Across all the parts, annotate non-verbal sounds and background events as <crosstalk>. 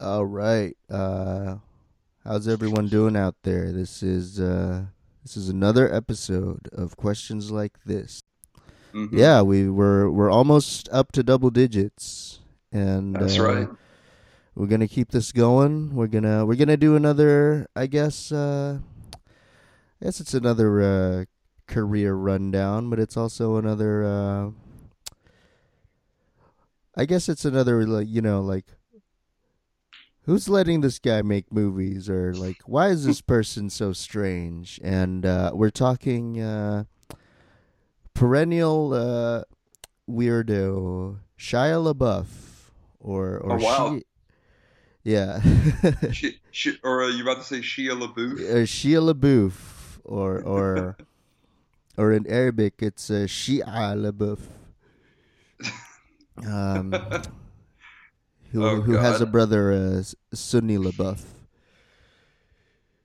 All right. Uh, how's everyone doing out there? This is uh, this is another episode of questions like this. Mhm. Yeah, we were we're almost up to double digits, and That's uh, right. We're gonna keep this going. We're gonna we're gonna do another. I guess. Uh, I guess it's another uh, career rundown, but it's also another. Uh, I guess it's another like you know like. Who's letting this guy make movies, or like, why is this person so strange? And uh, we're talking uh, perennial uh, weirdo Shia LaBeouf, or or Oh, wow. she, yeah, <laughs> She, she, or uh, you about to say Shia LaBeouf? uh, Shia LaBeouf, or or or in Arabic it's uh, Shia LaBeouf. <laughs> Um, who Oh, who has a brother uh, S- Sunni LaBeouf?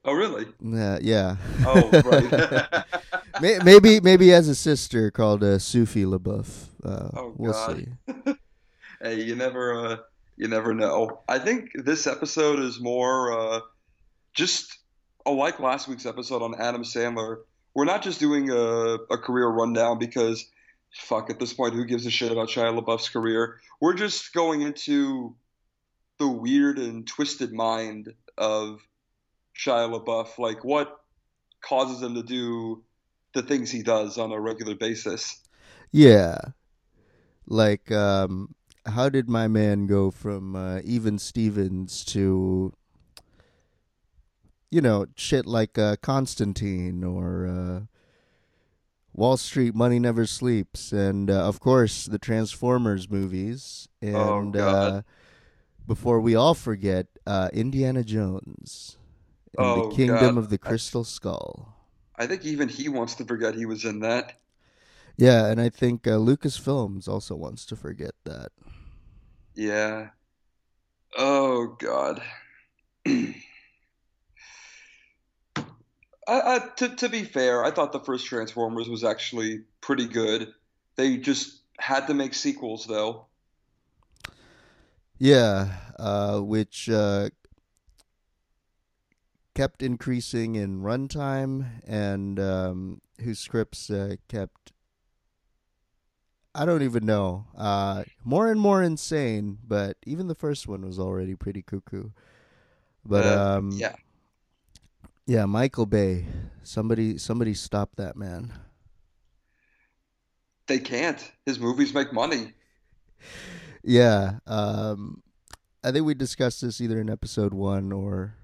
Oh, really? Yeah, yeah. Oh, right. <laughs> Maybe maybe he has a sister called uh, Sufi LaBeouf. Uh, Oh, we'll God. see. <laughs> hey, you never, uh, you never know. I think this episode is more uh, just uh, like last week's episode on Adam Sandler. We're not just doing a, a career rundown because, fuck, at this point, who gives a shit about Shia LaBeouf's career? We're just going into the weird and twisted mind of Shia LaBeouf, like what causes him to do the things he does on a regular basis. Yeah, like um, how did my man go from uh, even Stevens to you know shit like uh, Constantine or uh, Wall Street Money Never Sleeps, and uh, of course the Transformers movies, and Oh, uh, before we all forget, uh, Indiana Jones and Oh, the Kingdom God. of the Crystal Skull. I think even he wants to forget he was in that. Yeah, and I think uh, Lucasfilms also wants to forget that. Yeah. Oh God. <clears throat> I, to, to be fair, I thought the first Transformers was actually pretty good. They just had to make sequels, though. Yeah, uh, which uh, kept increasing in runtime, and um, whose scripts uh, kept. I don't even know. Uh, more and more insane, but even the first one was already pretty cuckoo. But Uh, um, yeah. Yeah, Michael Bay. Somebody, somebody stop that man. They can't. His movies make money. Yeah, um, I think we discussed this either in episode one or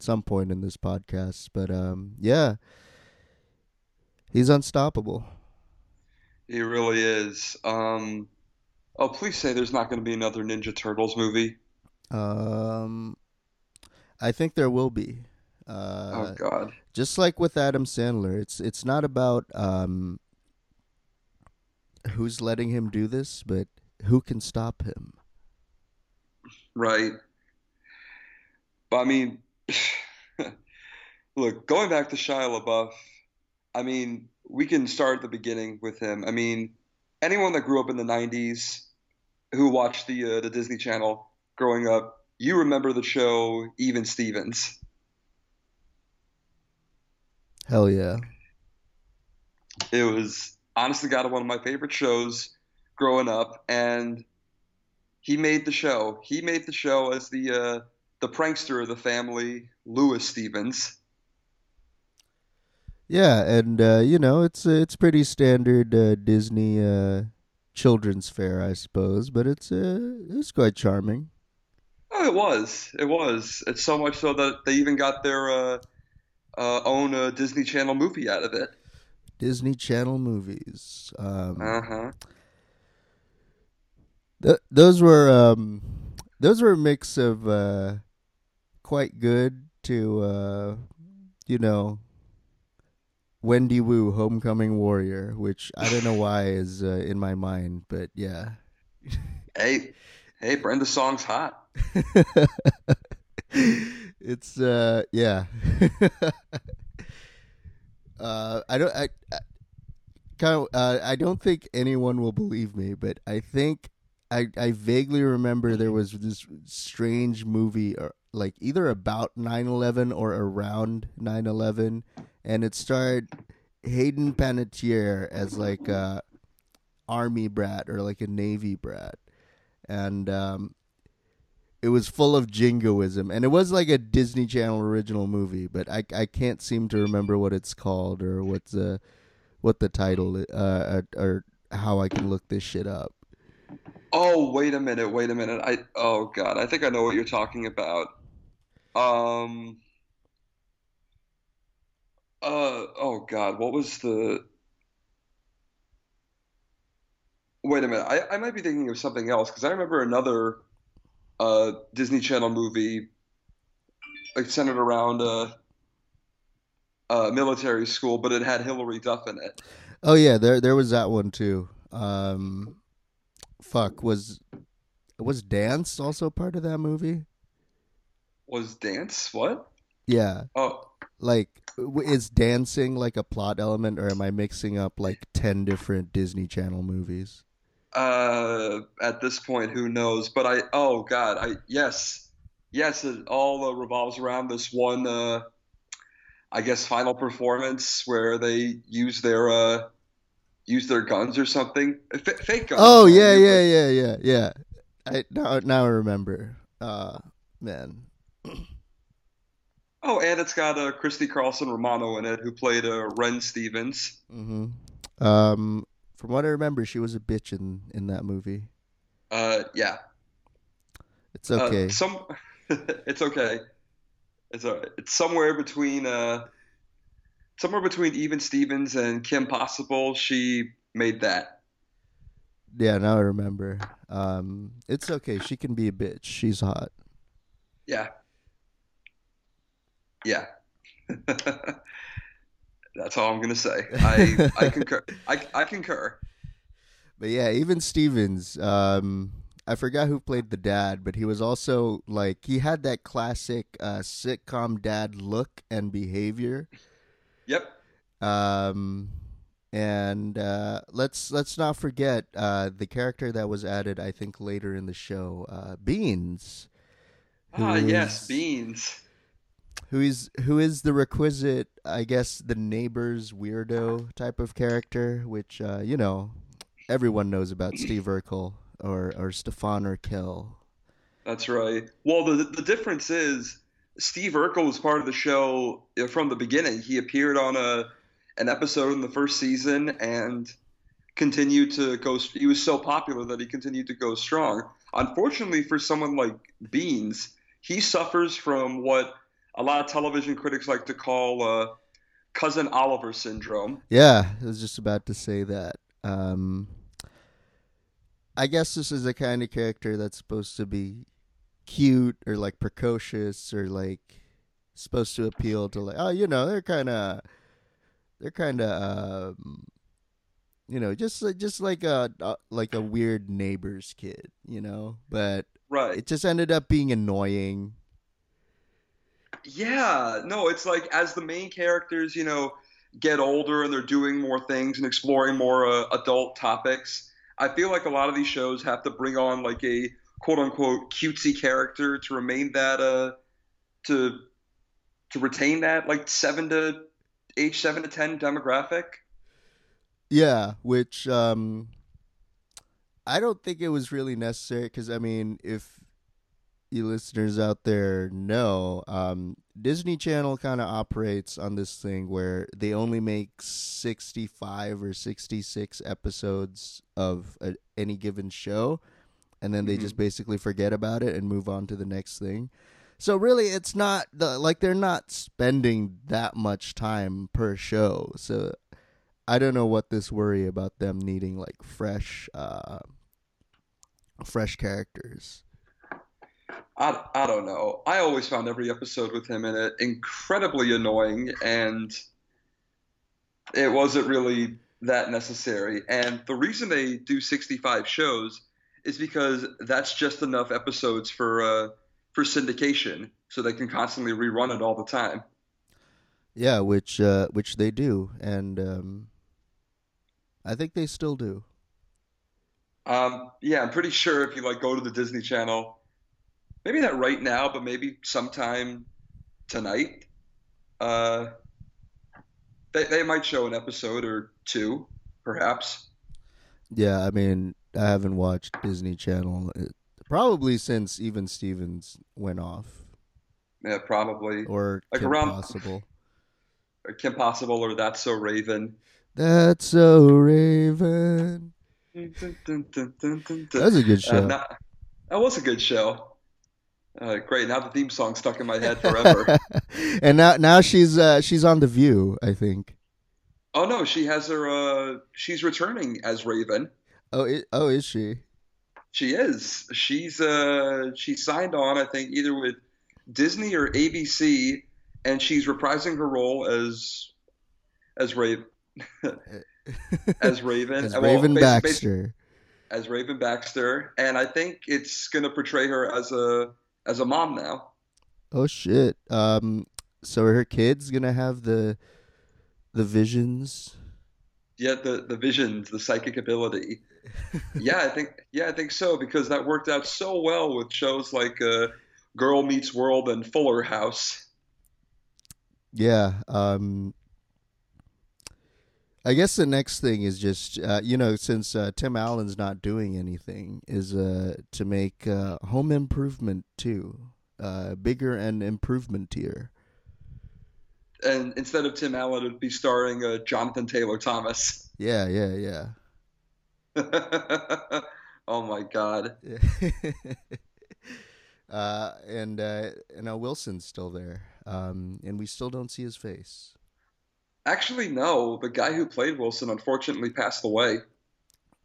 some point in this podcast. But um, yeah, he's unstoppable. He really is. Um, oh, please say there's not going to be another Ninja Turtles movie. Um, I think there will be. Oh Uh, God. just like with Adam Sandler, it's it's not about um, who's letting him do this, but who can stop him. Right. But I mean, <laughs> look, going back to Shia LaBeouf, I mean, we can start at the beginning with him. I mean, anyone that grew up in the 90s who watched the uh, the Disney Channel growing up, you remember the show Even Stevens. Hell yeah. It was honestly got one of my favorite shows growing up, and he made the show. He made the show as the uh, the prankster of the family, Louis Stevens. Yeah, and uh, you know it's it's pretty standard uh, Disney uh, children's fare, I suppose, but it's uh, it's quite charming. Oh, it was. It was. It's so much so that they even got their uh, own a Disney Channel movie out of it. Disney Channel movies. Um, Uh huh. th- those were um, those were a mix of uh, quite good to uh, you know Wendy Wu, Homecoming Warrior, which I don't know why <laughs> is uh, in my mind, but yeah. Hey, hey, Brenda Song's hot. <laughs> it's uh yeah. <laughs> uh I don't I, I kind of uh, I don't think anyone will believe me, but I think I I vaguely remember there was this strange movie, or like either about 9/11 or around 9/11, and it starred Hayden Panettiere as like a army brat or like a navy brat, and um, it was full of jingoism, and it was like a Disney Channel original movie, but I I can't seem to remember what it's called or what the what the title uh or, or how I can look this shit up. Oh, wait a minute, wait a minute. I oh God, I think I know what you're talking about. Um, uh, oh God, what was the? Wait a minute, I, I might be thinking of something else because I remember another uh Disney Channel movie like centered around a, a military school, but it had Hilary Duff in it. Oh yeah, there there was that one too. Um, fuck was was dance also part of that movie? Was dance what? Yeah, Oh, like is dancing like a plot element, or am I mixing up like ten different Disney Channel movies? Uh, at this point, who knows? But I, oh God, I yes, yes, it all uh, revolves around this one. Uh, I guess final performance where they use their uh, use their guns or something, F- fake guns. Oh yeah, yeah, yeah, yeah, yeah. I now now I remember. Uh, man. <clears throat> Oh, and it's got uh, Christy Carlson Romano in it, who played uh, Ren Stevens. Mm-hmm. Um, from what I remember, she was a bitch in in that movie. Uh, yeah. It's okay. Uh, some, <laughs> it's okay. It's a, it's somewhere between uh, somewhere between Even Stevens and Kim Possible. She made that. Yeah, now I remember. Um, it's okay. She can be a bitch. She's hot. Yeah. Yeah. <laughs> That's all I'm gonna say. <laughs> I I concur. I I concur. But yeah, even Stevens. Um, I forgot who played the dad, but he was also like he had that classic uh, sitcom dad look and behavior. Yep. Um, and uh, let's let's not forget uh, the character that was added. I think later in the show, uh, Beans. Ah, yes, beans. Who is who is the requisite i guess the neighbor's weirdo type of character which uh you know everyone knows about <clears throat> steve urkel or or Stefan Urquelle That's right. Well, the the difference is Steve Urkel was part of the show uh, from the beginning. He appeared on a an episode in the first season and continued to go. He was so popular that he continued to go strong. Unfortunately, for someone like Beans, he suffers from what a lot of television critics like to call uh, cousin Oliver syndrome. yeah i was just about to say that um i guess this is the kind of character that's supposed to be cute or like precocious or like supposed to appeal to like oh you know they're kind of they're kind of um, you know just just like a uh, like a weird neighbor's kid you know but Right. it just ended up being annoying Yeah, no, it's like as the main characters, you know, get older and they're doing more things and exploring more uh, adult topics. I feel like a lot of these shows have to bring on like a quote unquote cutesy character to remain that uh to to retain that like seven to age seven to ten demographic. Yeah, which um I don't think it was really necessary cuz I mean, if you listeners out there know, um Disney Channel kind of operates on this thing where they only make 65 or 66 episodes of a, any given show and then they just basically forget about it and move on to the next thing. So really it's not the like they're not spending that much time per show. So I don't know what this worry about them needing like fresh, uh, fresh characters. I, I don't know. I always found every episode with him in it incredibly annoying, and it wasn't really that necessary. And the reason they do 65 shows is because that's just enough episodes for uh, for syndication, so they can constantly rerun it all the time. Yeah, which uh, which they do, and um, I think they still do. Um, yeah, I'm pretty sure if you like go to the Disney Channel, maybe not right now, but maybe sometime tonight, uh, they they might show an episode or two, perhaps. Yeah, I mean, I haven't watched Disney Channel uh, probably since even Stevens went off, Yeah, probably or like Kim around Possible. <laughs> Kim Possible or That's So Raven. That's so Raven. Dun, dun, dun, dun, dun, That was a good Uh, show. that was a good show. Uh, great. Now the theme song stuck in my head forever. <laughs> and now now she's uh she's on the View, I think. oh no, she has her. Uh, she's returning as Raven. Oh, i oh, is she? She is. She's uh she signed on, I think, either with Disney or ABC, and she's reprising her role as as Raven <laughs> as Raven <laughs> As uh, well, Raven Baxter. as Raven Baxter, and I think it's gonna portray her as a as a mom now. Oh shit. Um, so are her kids gonna have the the visions? Yeah, the the visions, the psychic ability. <laughs> Yeah, I think yeah, I think so because that worked out so well with shows like uh, Girl Meets World and Fuller House. Yeah. Um, I guess the next thing is just uh, you know since uh, Tim Allen's not doing anything is uh, to make uh, Home Improvement too uh, bigger and improvement tier. And instead of Tim Allen, it'd be starring uh, Jonathan Taylor Thomas. Yeah, yeah, yeah. <laughs> oh my God. <laughs> uh, and uh, and Wilson's still there, um, and we still don't see his face. Actually, no. The guy who played Wilson unfortunately passed away.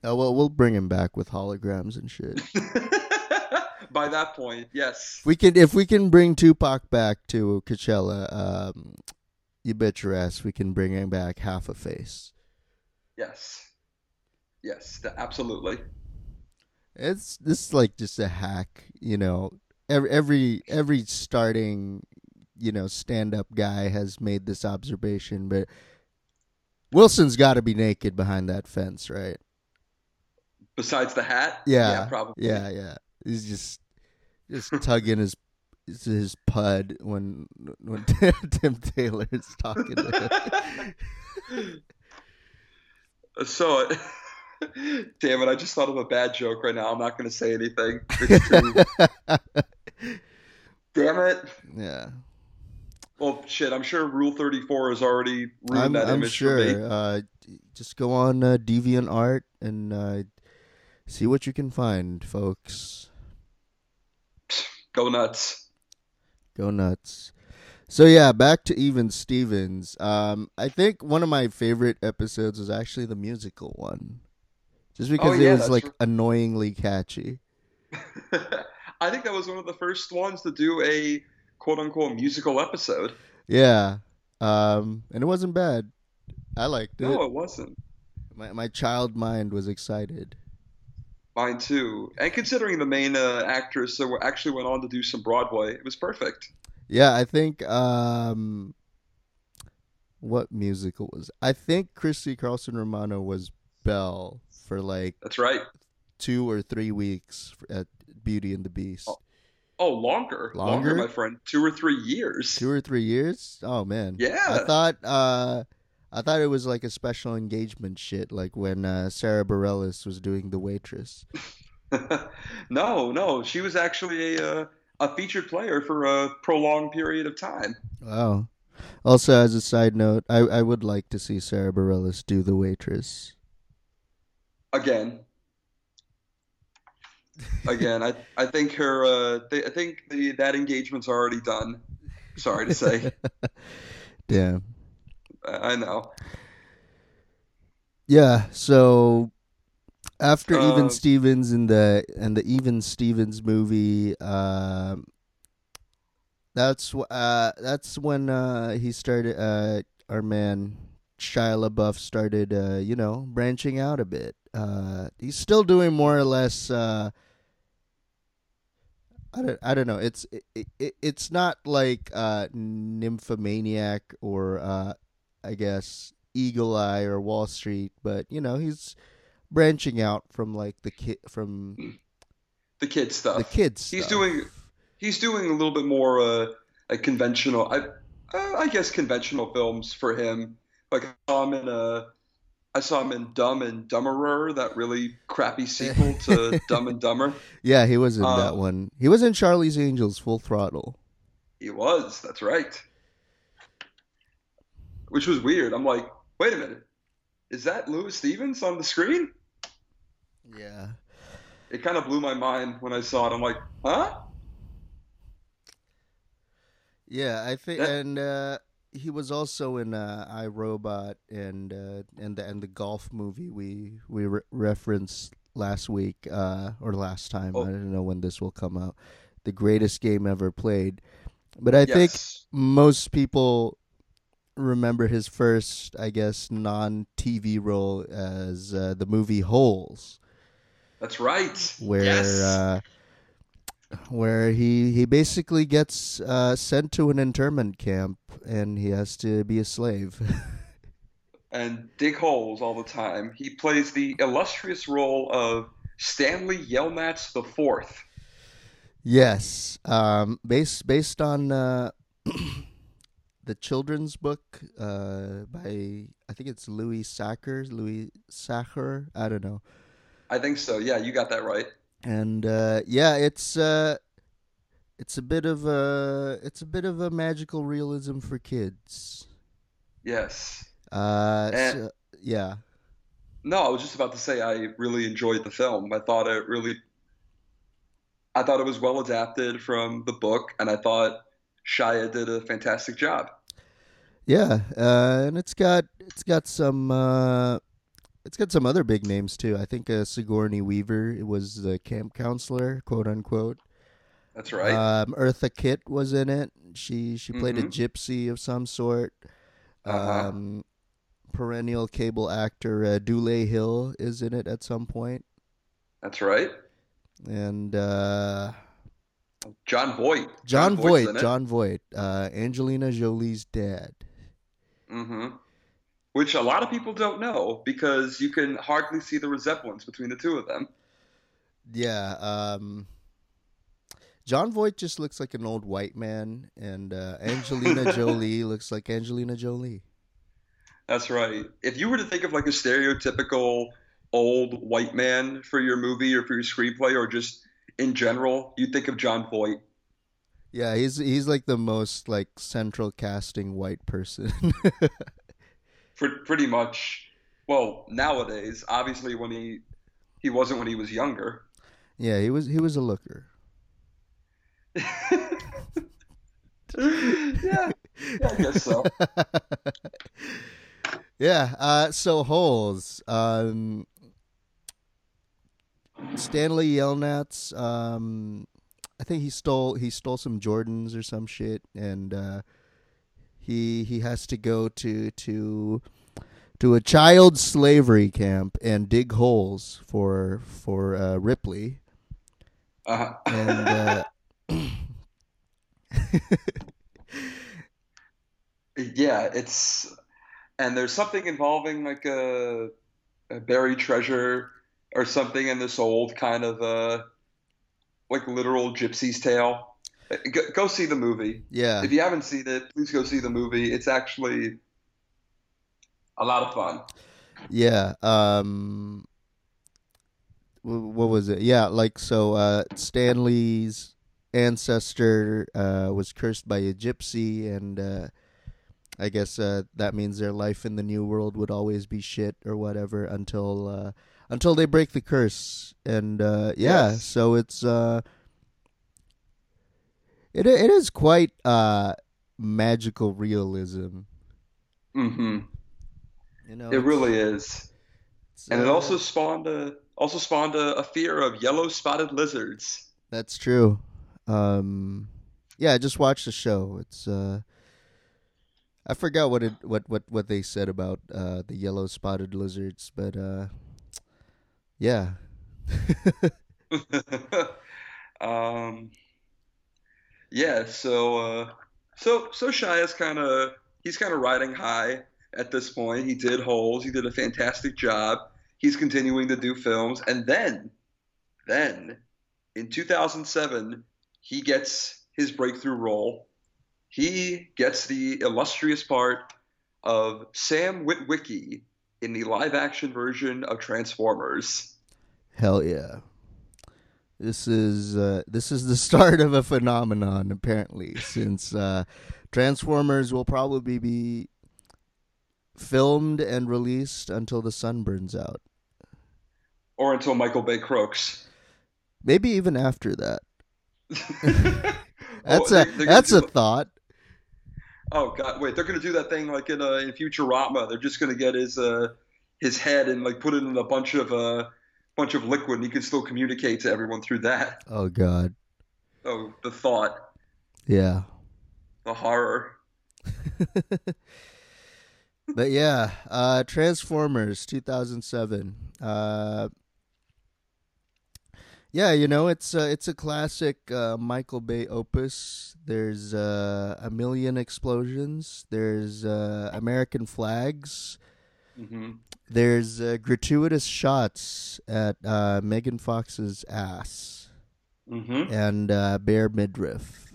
Oh well, we'll bring him back with holograms and shit. <laughs> By that point, yes. If we can, if we can bring Tupac back to Coachella, um, you bet your ass we can bring him back half a face. Yes. Yes, absolutely. It's this is like just a hack, you know. Every every every starting, you know, stand up guy has made this observation, but Wilson's got to be naked behind that fence, right? Besides the hat? Yeah, probably. Yeah, yeah. He's just just tugging his his pud when when <laughs> Tim Taylor is talking to him. So, <laughs> damn it, I just thought of a bad joke right now. I'm not going to say anything. <laughs> Damn it. yeah, Well, shit, I'm sure Rule 34 has already ruined I'm, that I'm image for me. sure. Uh, just go on uh, DeviantArt and uh, see what you can find, folks. Go nuts. Go nuts. So yeah, back to Even Stevens. Um, I think one of my favorite episodes was actually the musical one, just because Oh, yeah, it was like r- annoyingly catchy. <laughs> I think that was one of the first ones to do a quote unquote musical episode. Yeah, um, and it wasn't bad. I liked it. No, it wasn't. My my child mind was excited. Mine too. And considering the main uh, actress uh, actually went on to do some Broadway, it was perfect. Yeah, I think um, what musical was? I think Christy Carlson Romano was Belle for like That's right. two or three weeks at Beauty and the Beast. Oh, Oh, longer. Longer? my friend. Two or three years. Two or three years? Oh man. Yeah. I thought uh I thought it was like a special engagement shit, like when uh, Sara Bareilles was doing the waitress. <laughs> no, no. She was actually a, uh, a featured player for a prolonged period of time. Wow. Also, as a side note, I, I would like to see Sara Bareilles do the waitress. Again. Again, I I think her uh, they, I think the that engagement's already done. Sorry to say. <laughs> Damn. I I know. Yeah. So after Even Uh, Stevens and the and the Even Stevens movie, um, that's uh that's when uh he started uh our man Shia LaBeouf started uh you know branching out a bit. Uh, he's still doing more or less. Uh, I don't, I don't know. It's it, it, it's not like uh, Nymphomaniac or uh, I guess Eagle Eye or Wall Street, but you know he's branching out from like the kid from the kid stuff. the kids. He's doing he's doing a little bit more uh, like conventional. I uh, I guess conventional films for him. Like I saw him in uh, I saw him in Dumb and Dumberer, that really crappy <laughs> sequel to Dumb and Dumber. Yeah, he was in Um, that one. He was in Charlie's Angels Full Throttle. He was. That's right. Which was weird. I'm like, wait a minute, is that Louis Stevens on the screen? Yeah. It kind of blew my mind when I saw it. I'm like, huh? Yeah, I think, That- and uh, he was also in uh, I Robot and uh, and the and the golf movie we we re- referenced last week uh, or last time. Oh. I don't know when this will come out. The greatest game ever played, but I think most people remember his first, I guess, non-TV role as uh, the movie Holes. That's right. where yes. Where he he basically gets uh, sent to an internment camp and he has to be a slave. <laughs> and dig holes all the time. He plays the illustrious role of Stanley Yelnats the Fourth. yes, um, based based on uh, <clears throat> the children's book uh, by I think it's Louis Sachar, Louis Sachar. I don't know. I think so. Yeah, you got that right. And uh, yeah, it's uh, it's a bit of a it's a bit of a magical realism for kids. Yes. Uh, so- yeah, No, I was just about to say I really enjoyed the film. I thought it really, I thought it was well adapted from the book, and I thought Shia did a fantastic job. yeah, uh, and it's got it's got some uh, it's got some other big names too. I think uh, Sigourney Weaver was the camp counselor, quote unquote. That's right. Um, Eartha Kitt was in it. She she played a Mhm. gypsy of some sort. Uh-huh. Um, perennial cable actor uh, Dule Hill is in it at some point, That's right. and uh, Jon Voight. Jon Voight's Voight. Jon Voight, uh, Angelina Jolie's dad. hmm Which a lot of people don't know because you can hardly see the resemblance between the two of them. Yeah. Um, Jon Voight just looks like an old white man, and uh, Angelina <laughs> Jolie looks like Angelina Jolie. That's right. If you were to think of like a stereotypical old white man for your movie or for your screenplay or just in general, you'd think of Jon Voight. Yeah, he's he's like the most like central casting white person. <laughs> Pre- pretty much. Well, nowadays, obviously, when he he wasn't when he was younger. yeah, he was he was a looker. <laughs> yeah, yeah, I guess so. <laughs> yeah. Uh, so holes. Um, Stanley Yelnats. Um, I think he stole he stole some Jordans or some shit, and uh, he he has to go to to to a child slavery camp and dig holes for for uh, Ripley. Uh-huh. And uh, <laughs> Yeah, it's and there's something involving like a, a buried treasure or something in this old kind of uh like literal gypsy's tale. Go, go see the movie. yeah, If you haven't seen it, please go see the movie. It's actually a lot of fun. Yeah. Um. What was it? Yeah, like so. Uh, Stanley's ancestor uh, was cursed by a gypsy, and uh, I guess uh, that means their life in the new world would always be shit or whatever until uh, until they break the curse. And uh, yeah, Yes. so it's uh, it it is quite uh magical realism. hmm You know, It really is. And it uh, also spawned a also spawned a, a fear of yellow spotted lizards. That's true. Um, yeah, I just watched the show. It's uh, I forgot what it what what what they said about uh the yellow spotted lizards, but uh, yeah, <laughs> <laughs> um, yeah, so uh, so so is kind of he's kind of riding high at this point. He did holes. He did a fantastic job. he's continuing to do films, and then, then, in 2007, he gets his breakthrough role. He gets the illustrious part of Sam Witwicky in the live-action version of Transformers. Hell yeah. This is uh, this is the <laughs> start of a phenomenon, apparently, since uh, Transformers will probably be filmed and released until the sun burns out, or until Michael Bay croaks. Maybe even after that. <laughs> that's a that's a thought. Oh God! Wait, they're gonna do that thing like in uh, in Futurama. They're just gonna get his uh, his head and like put it in a bunch of uh, bunch of liquid, and he can still communicate to everyone through that. Oh God! Oh, the thought. Yeah. The horror. <laughs> but yeah, uh, Transformers 2007. Uh, yeah, you know it's uh, it's a classic uh, Michael Bay opus. There's uh, a million explosions. There's uh, American flags. Mm-hmm. There's uh, gratuitous shots at uh, Megan Fox's ass mm-hmm. and bare midriff.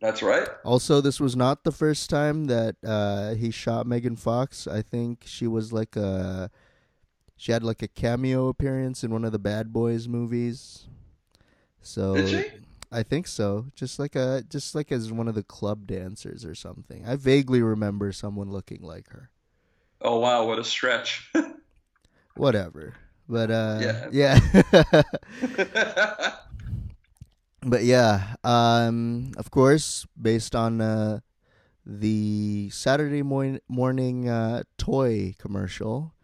That's right. Also, this was not the first time that he shot Megan Fox. I think she was like a she had like a cameo appearance in one of the Bad Boys movies. So Did she? I think so. Just like a just like as one of the club dancers or something. I vaguely remember someone looking like her. Oh wow, what a stretch. <laughs> Whatever. But uh yeah. yeah. <laughs> but yeah, um of course, based on uh the Saturday mo- morning uh, toy commercial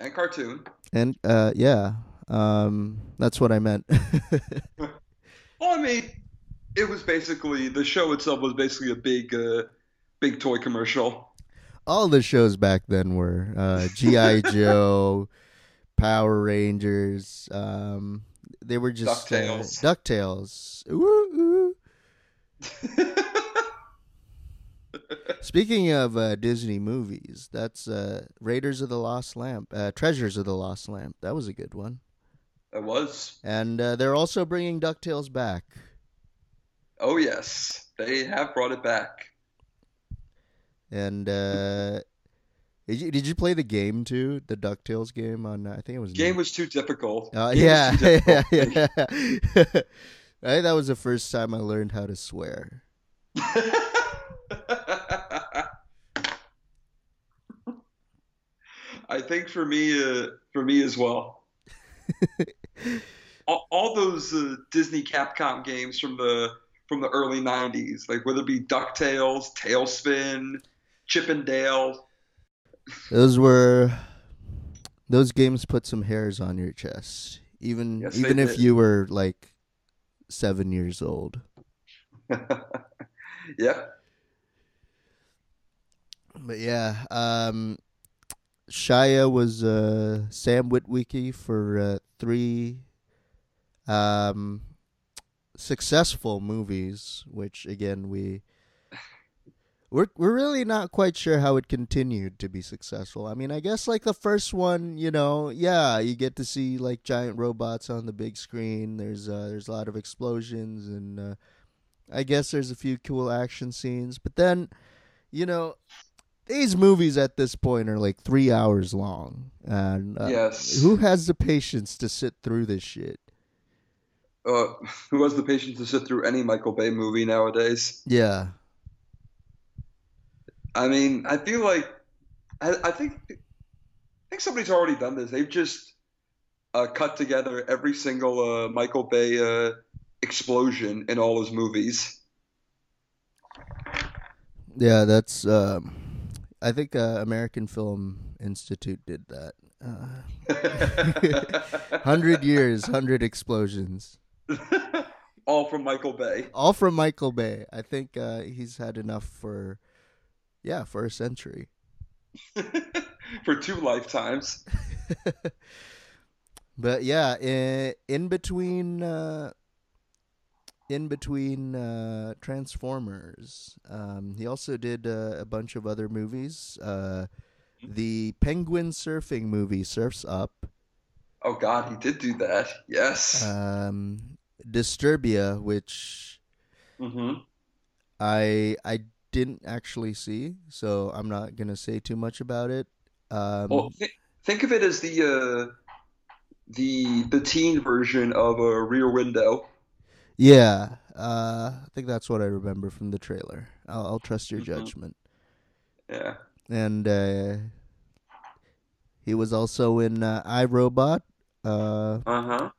and cartoon. And uh, yeah, um, that's what I meant. <laughs> well, I mean, it was basically the show itself was basically a big, uh, big toy commercial. All the shows back then were uh, <laughs> GI Joe, Power Rangers. Um, they were just Ducktales. Uh, Ducktales. Ooh, ooh. <laughs> Speaking of uh, Disney movies, that's uh, Raiders of the Lost Lamp, uh, Treasures of the Lost Lamp. That was a good one. It was. And uh, they're also bringing Ducktales back. Oh yes, they have brought it back. And uh, did you did you play the game too? The Ducktales game on I think it was. Game was too difficult. Uh, yeah, was too <laughs> difficult. yeah, yeah. <laughs> I think that was the first time I learned how to swear. <laughs> I think for me, uh, for me as well. all, all, those uh, Disney Capcom games from the from the early '90s, like whether it be Ducktales, TaleSpin, Chip 'n Dale. Those were those games put some hairs on your chest, even Yes, even if did. you were like seven years old. <laughs> yeah, But yeah, um, Shia was uh, Sam Witwicky for uh, three um, successful movies, which again we we're we're really not quite sure how it continued to be successful. I mean, I guess like the first one, you know, yeah, you get to see like giant robots on the big screen. There's uh, there's a lot of explosions and uh, I guess there's a few cool action scenes, but then you know these movies at this point are like three hours long, and uh, Yes. who has the patience to sit through this shit? uh, who has the patience to sit through any Michael Bay movie nowadays? Yeah, I mean, I feel like I, I think I think somebody's already done this. They've just uh, cut together every single uh, Michael Bay uh, explosion in all his movies. yeah, that's. Um, I think uh, American Film Institute did that. Uh, <laughs> hundred years, hundred explosions, <laughs> all from Michael Bay. all from Michael Bay. I think uh, he's had enough for, yeah, for a century. <laughs> for two lifetimes. <laughs> But yeah, in, in between, uh, in between uh, Transformers, um, he also did uh, a bunch of other movies. Uh, the penguin surfing movie Surfs Up, Oh God, he did do that. Yes. um, Disturbia, which hmm I I didn't actually see, so I'm not gonna say too much about it. Um, Well, th- think of it as the uh, the the teen version of a Rear Window. yeah, uh, I think that's what I remember from the trailer. I'll, I'll trust your Mhm. judgment. Yeah. And uh, he was also in uh, iRobot, uh, Uh huh.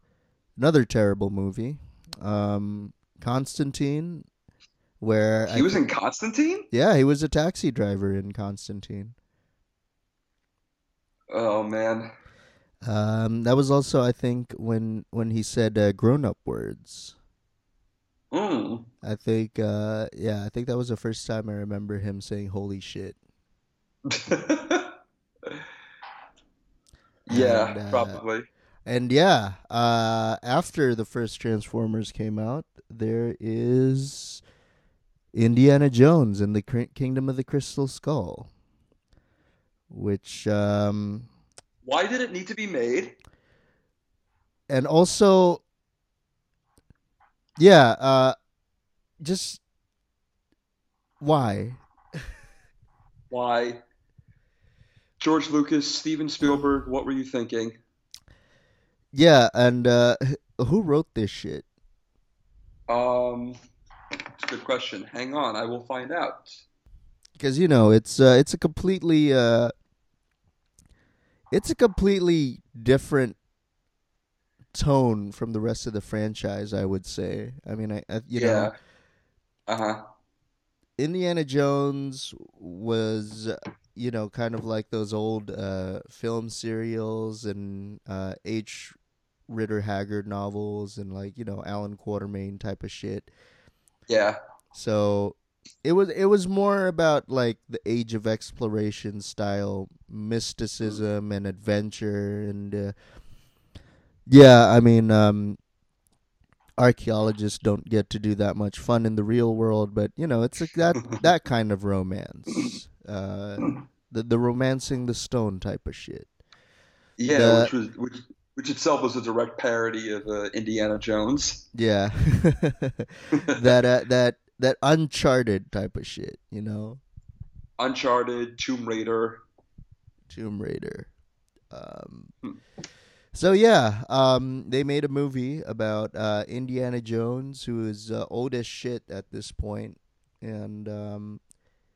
another terrible movie. Um, Constantine, where He I was in Constantine. yeah, he was a taxi driver in Constantine. Oh man. Um, that was also, I think, when when he said uh, grown-up words. Mm. I think, uh, yeah, I think that was the first time I remember him saying "holy shit." <laughs> yeah, And, uh, probably. And yeah, uh, after the first Transformers came out, there is Indiana Jones and the Kingdom of the Crystal Skull, which, um, Why did it need to be made? and also, yeah, uh, just why? Why? George Lucas, Steven Spielberg, what were you thinking? Yeah, and uh, who wrote this shit? Um, good question. Hang on, I will find out. because you know it's uh, it's a completely uh, it's a completely different tone from the rest of the franchise. I would say. I mean, I, I you yeah. know, Uh huh. Indiana Jones was you know kind of like those old uh, film serials and uh, H. Rider Haggard novels and like you know Allan Quatermain type of shit. Yeah. So it was it was more about like the age of exploration style mysticism and adventure and uh, yeah, I mean um archaeologists don't get to do that much fun in the real world, but you know, it's like that <laughs> that kind of romance. Uh the the romancing the stone type of shit. Yeah, The- which was which which itself was a direct parody of uh, Indiana Jones. Yeah. <laughs> that uh, that that uncharted type of shit, you know. Uncharted, Tomb Raider. Tomb Raider. Um, Hmm. so yeah, um, they made a movie about uh, Indiana Jones, who is uh, old as shit at this point, and um,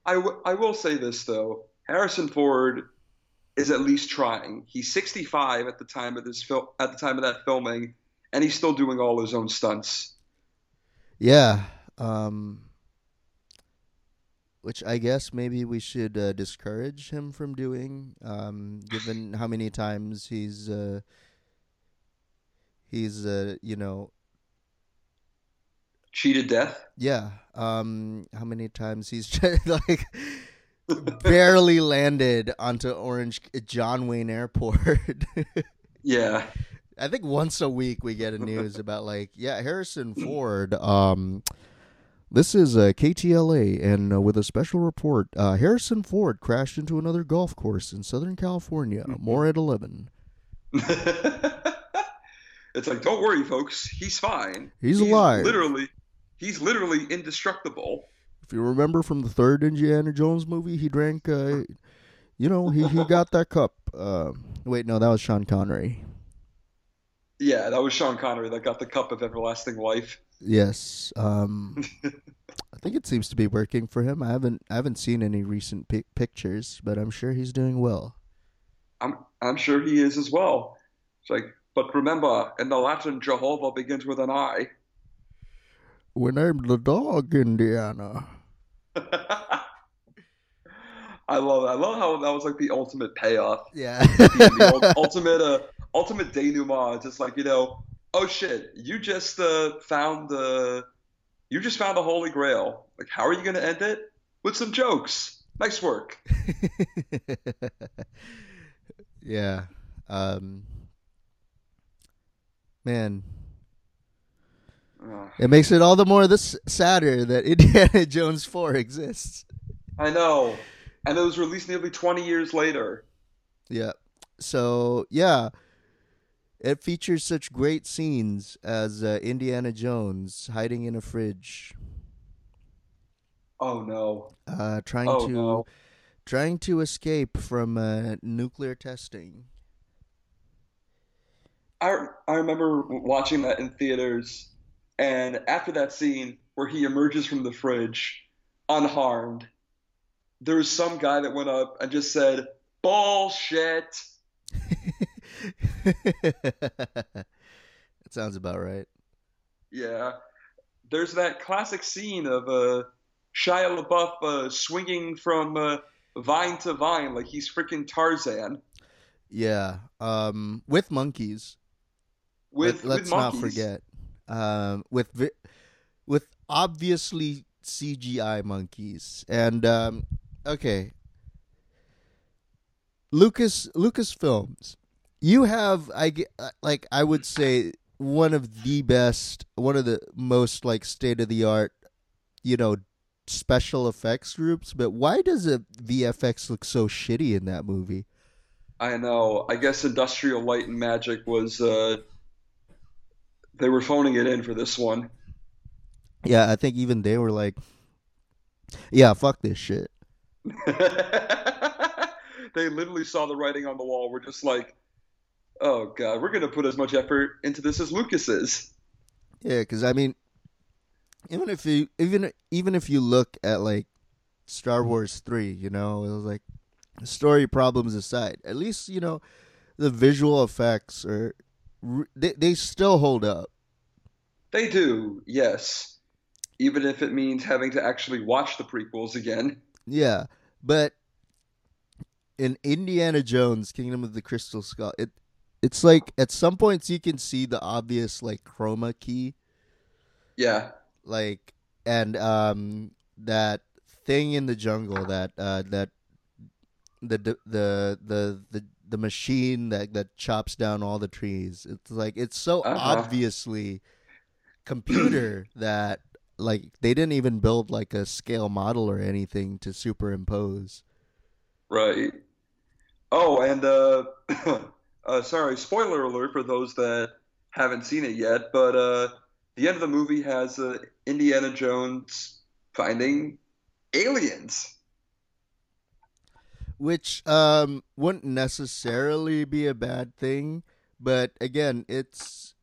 I, w- I will say this though, Harrison Ford is at least trying. He's 65 at the time of this film, at the time of that filming, and he's still doing all his own stunts. yeah, um, which I guess maybe we should uh, discourage him from doing, um, given how many times he's uh, he's uh, you know Cheated death. Yeah. Um, how many times he's <laughs> like barely landed onto Orange John Wayne Airport. <laughs> Yeah. I think once a week we get a news about like, yeah, Harrison Ford. Um, this is uh, KTLA, and uh, with a special report, uh, Harrison Ford crashed into another golf course in Southern California. More at eleven. <laughs> it's like, don't worry, folks. He's fine. He's alive. Literally, he's literally indestructible. If you remember from the third Indiana Jones movie, he drank. Uh, you know, he he got that cup. Uh, wait, no, that was Sean Connery. Yeah, that was Sean Connery that got the cup of everlasting life. Yes. Um, <laughs> I think it seems to be working for him. I haven't I haven't seen any recent pic- pictures, but I'm sure he's doing well. I'm I'm sure he is as well. It's like, but remember, in the Latin, Jehovah begins with an I. When I'm the dog, Indiana. <laughs> I love that. I love how that was like the ultimate payoff. Yeah. <laughs> the, ultimate uh, ultimate denouement. It's just like you know, oh shit, you just uh, found the you just found the holy grail. Like, how are you gonna end it? With some jokes. Nice work. <laughs> yeah. Um, man, It makes it all the more this sadder that Indiana <laughs> Jones 4 exists. I know. and it was released nearly 20 years later. Yeah. So yeah, it features such great scenes as uh, Indiana Jones hiding in a fridge, Oh no. uh, trying Oh to no. trying to escape from uh, nuclear testing. I I remember watching that in theaters, and after that scene where he emerges from the fridge unharmed, there was some guy that went up and just said, "Bullshit." <laughs> that sounds about right. Yeah, there's that classic scene of uh, Shia LaBeouf uh, swinging from uh, vine to vine like he's freaking Tarzan Yeah. Um, with monkeys. with Let, us not forget. Um, with vi- with obviously CGI monkeys and um, okay. Lucas Lucasfilms, you have I uh, like I would say one of the best, one of the most like state of the art, you know, special effects groups. But why does a VFX look so shitty in that movie? I know. I guess Industrial Light and Magic was uh, they were phoning it in for this one. Yeah, I think even they were like, "Yeah, fuck this shit." <laughs> they literally saw the writing on the wall. We're just like, oh god, we're gonna put as much effort into this as Lucas is. Yeah, because I mean, even if you even even if you look at like Star Wars three, you know, it was like story problems aside, at least you know the visual effects are they they still hold up. They do, yes. Even if it means having to actually watch the prequels again. Yeah, but in Indiana Jones: Kingdom of the Crystal Skull, it it's like at some points you can see the obvious like chroma key Yeah. like and um that thing in the jungle that uh that the the the the the, the machine that that chops down all the trees it's like it's so Uh-huh. obviously computer <clears throat> that like they didn't even build like a scale model or anything to superimpose Right. Oh, and uh, <coughs> uh, sorry, spoiler alert for those that haven't seen it yet, but uh, the end of the movie has uh, Indiana Jones finding aliens. Which um wouldn't necessarily be a bad thing but again it's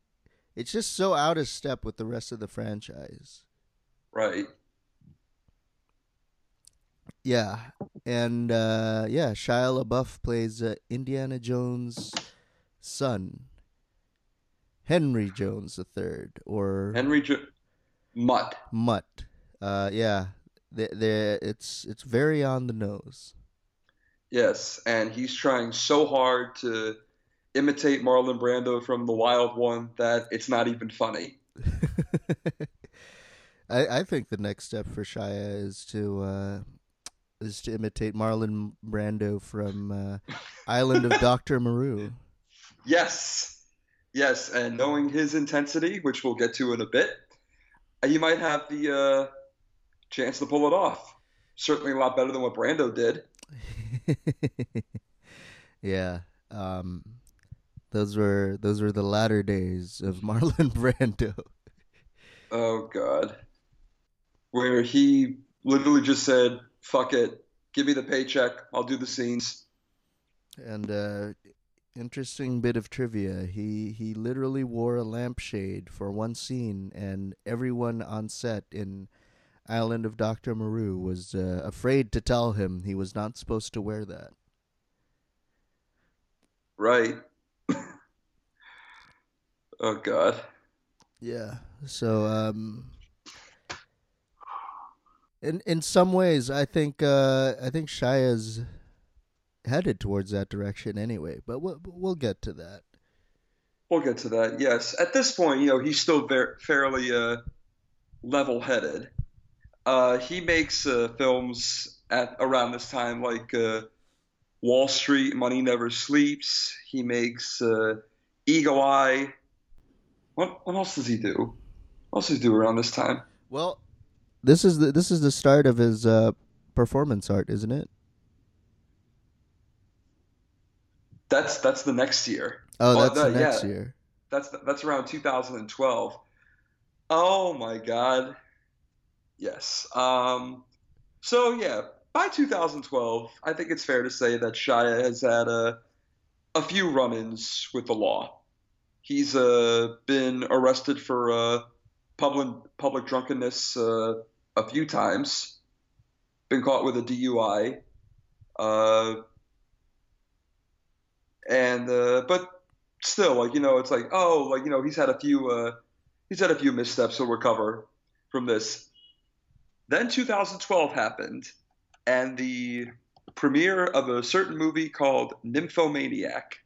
it's just so out of step with the rest of the franchise Right. yeah and uh yeah Shia LaBeouf plays uh, Indiana Jones son Henry Jones the third or Henry jo- Mutt. Mutt uh yeah they they it's it's very on the nose Yes, and he's trying so hard to imitate Marlon Brando from The Wild One that it's not even funny. <laughs> I, I think the next step for Shia is to uh, is to imitate Marlon Brando from uh, <laughs> Island of Doctor Moreau. Yes, yes, and knowing his intensity, which we'll get to in a bit, he might have the uh, chance to pull it off. Certainly a lot better than what Brando did. <laughs> yeah, um, those were those were the latter days of <laughs> Marlon Brando. Oh God, where he literally just said, "Fuck it, give me the paycheck, I'll do the scenes." And uh, interesting bit of trivia: he he literally wore a lampshade for one scene, and everyone on set in Island of Doctor Moreau was uh, afraid to tell him he was not supposed to wear that. Right. <coughs> oh God. Yeah. So um in in some ways I think uh I think Shia's headed towards that direction anyway, but we'll we'll get to that. We'll get to that. Yes. At this point, you know, he's still ver- fairly uh, level-headed. Uh, he makes uh, films at around this time, like uh, Wall Street, Money Never Sleeps. He makes uh, Eagle Eye. What what else does he do? What else does he do around this time? Well, this is the this is the start of his uh performance art, isn't it? That's that's the next year. Oh, that's the next yeah. year. That's that's around 2012. Oh my God. Yes. Um. So yeah, by 2012, I think it's fair to say that Shia has had a a few run-ins with the law. He's uh been arrested for uh public public drunkenness uh, a few times. Been caught with a DUI. Uh. And uh, but still, like you know, it's like oh, like you know, he's had a few uh, he's had a few missteps. He'll recover from this. Then 2012 happened, and the premiere of a certain movie called Nymphomaniac.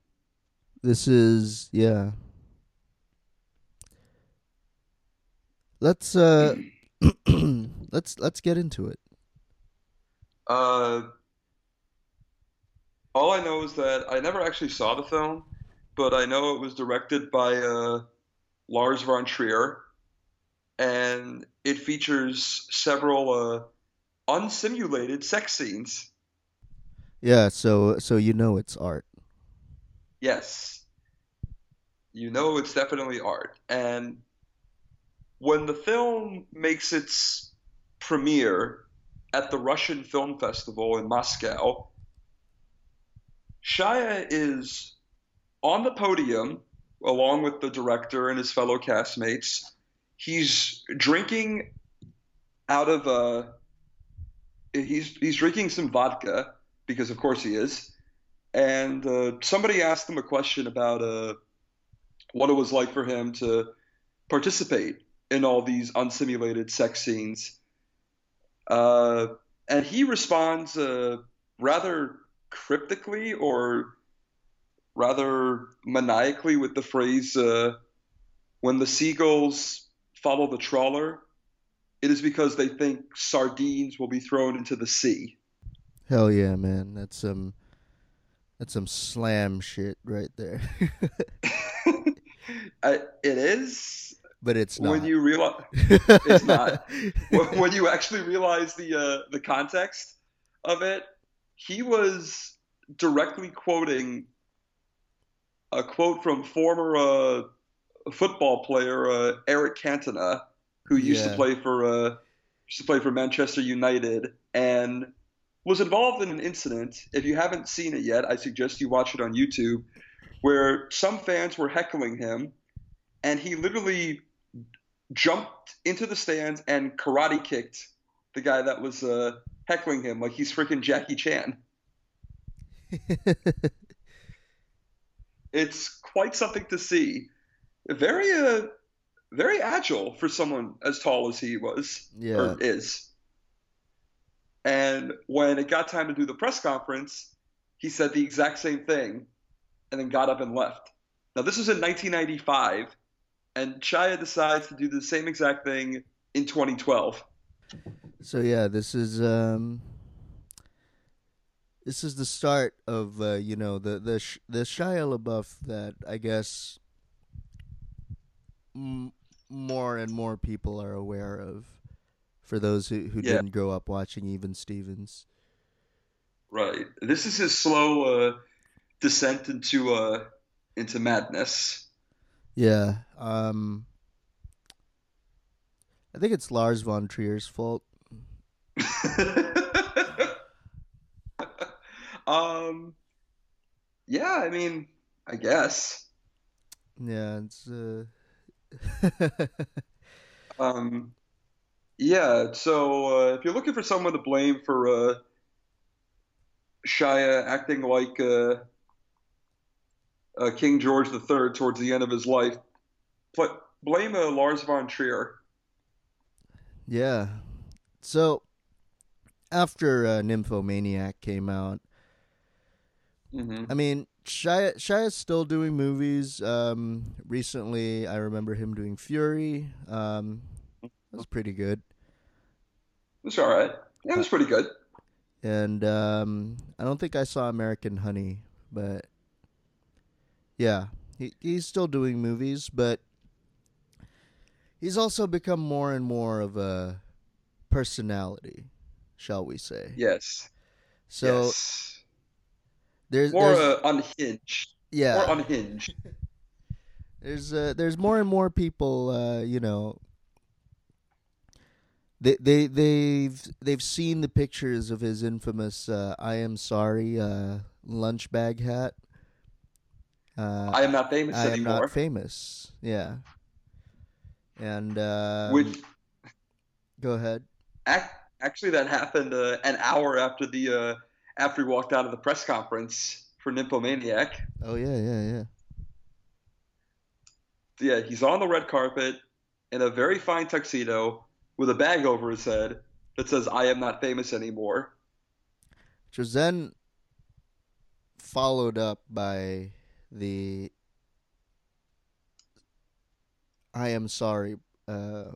This is yeah. Let's uh <clears throat> let's let's get into it. Uh, all I know is that I never actually saw the film, but I know it was directed by uh, Lars von Trier, and it features several uh, unsimulated sex scenes. Yeah, so so you know it's art. Yes, you know it's definitely art. And when the film makes its premiere at the Russian Film Festival in Moscow, Shia is on the podium along with the director and his fellow castmates. He's drinking out of a he's he's drinking some vodka because of course he is. And uh, somebody asked him a question about uh, what it was like for him to participate in all these unsimulated sex scenes. Uh, and he responds uh, rather cryptically or rather maniacally with the phrase, uh, when the seagulls follow the trawler, it is because they think sardines will be thrown into the sea. Hell yeah, man. That's some that's some slam shit right there. <laughs> I, it is but it's not. when you realize it's not. <laughs> when when you actually realize the uh, the context of it, he was directly quoting a quote from former uh, football player uh, Eric Cantona, who used Yeah. to play for uh, used to play for Manchester United and was involved in an incident. If you haven't seen it yet, I suggest you watch it on YouTube, where some fans were heckling him, and he literally jumped into the stands and karate kicked the guy that was uh, heckling him like he's freaking Jackie Chan. <laughs> It's quite something to see. Very uh, very agile for someone as tall as he was yeah. or is. And when it got time to do the press conference, he said the exact same thing and then got up and left. Now, this was in 1995, and Shia decides to do the same exact thing in 2012. So yeah, this is um this is the start of uh, you know the the sh- the Shia LaBeouf that I guess m- more and more people are aware of. For those who who Yeah. didn't grow up watching Even Stevens. Right. This is his slow uh, descent into uh, into madness. Yeah. Um I think it's Lars von Trier's fault. <laughs> um, yeah, I mean, I guess. Yeah, it's uh <laughs> Um, yeah, so uh, if you're looking for someone to blame for uh, Shia acting like uh, uh, King George III towards the end of his life, pl- blame uh, Lars von Trier. Yeah. So after uh, Nymphomaniac came out, hmm I mean, Shia Shia's still doing movies. Um, recently, I remember him doing Fury. Um, that was pretty good. It's all right. Yeah, it was pretty good. And um, I don't think I saw American Honey, but yeah, he he's still doing movies, but he's also become more and more of a personality, shall we say? Yes. So yes. There's more there's, uh, unhinged. yeah More unhinged. <laughs> there's uh, there's more and more people uh, you know they they they've they've seen the pictures of his infamous uh, I am sorry uh, lunch bag hat. Uh, I am not famous I am anymore. not famous. Yeah. And uh, Which go ahead. ac- actually that happened uh, an hour after the uh, after he walked out of the press conference for Nymphomaniac. Oh yeah, yeah, yeah. Yeah, he's on the red carpet in a very fine tuxedo with a bag over his head that says "I am not famous anymore." Which was then followed up by the I am sorry. Uh,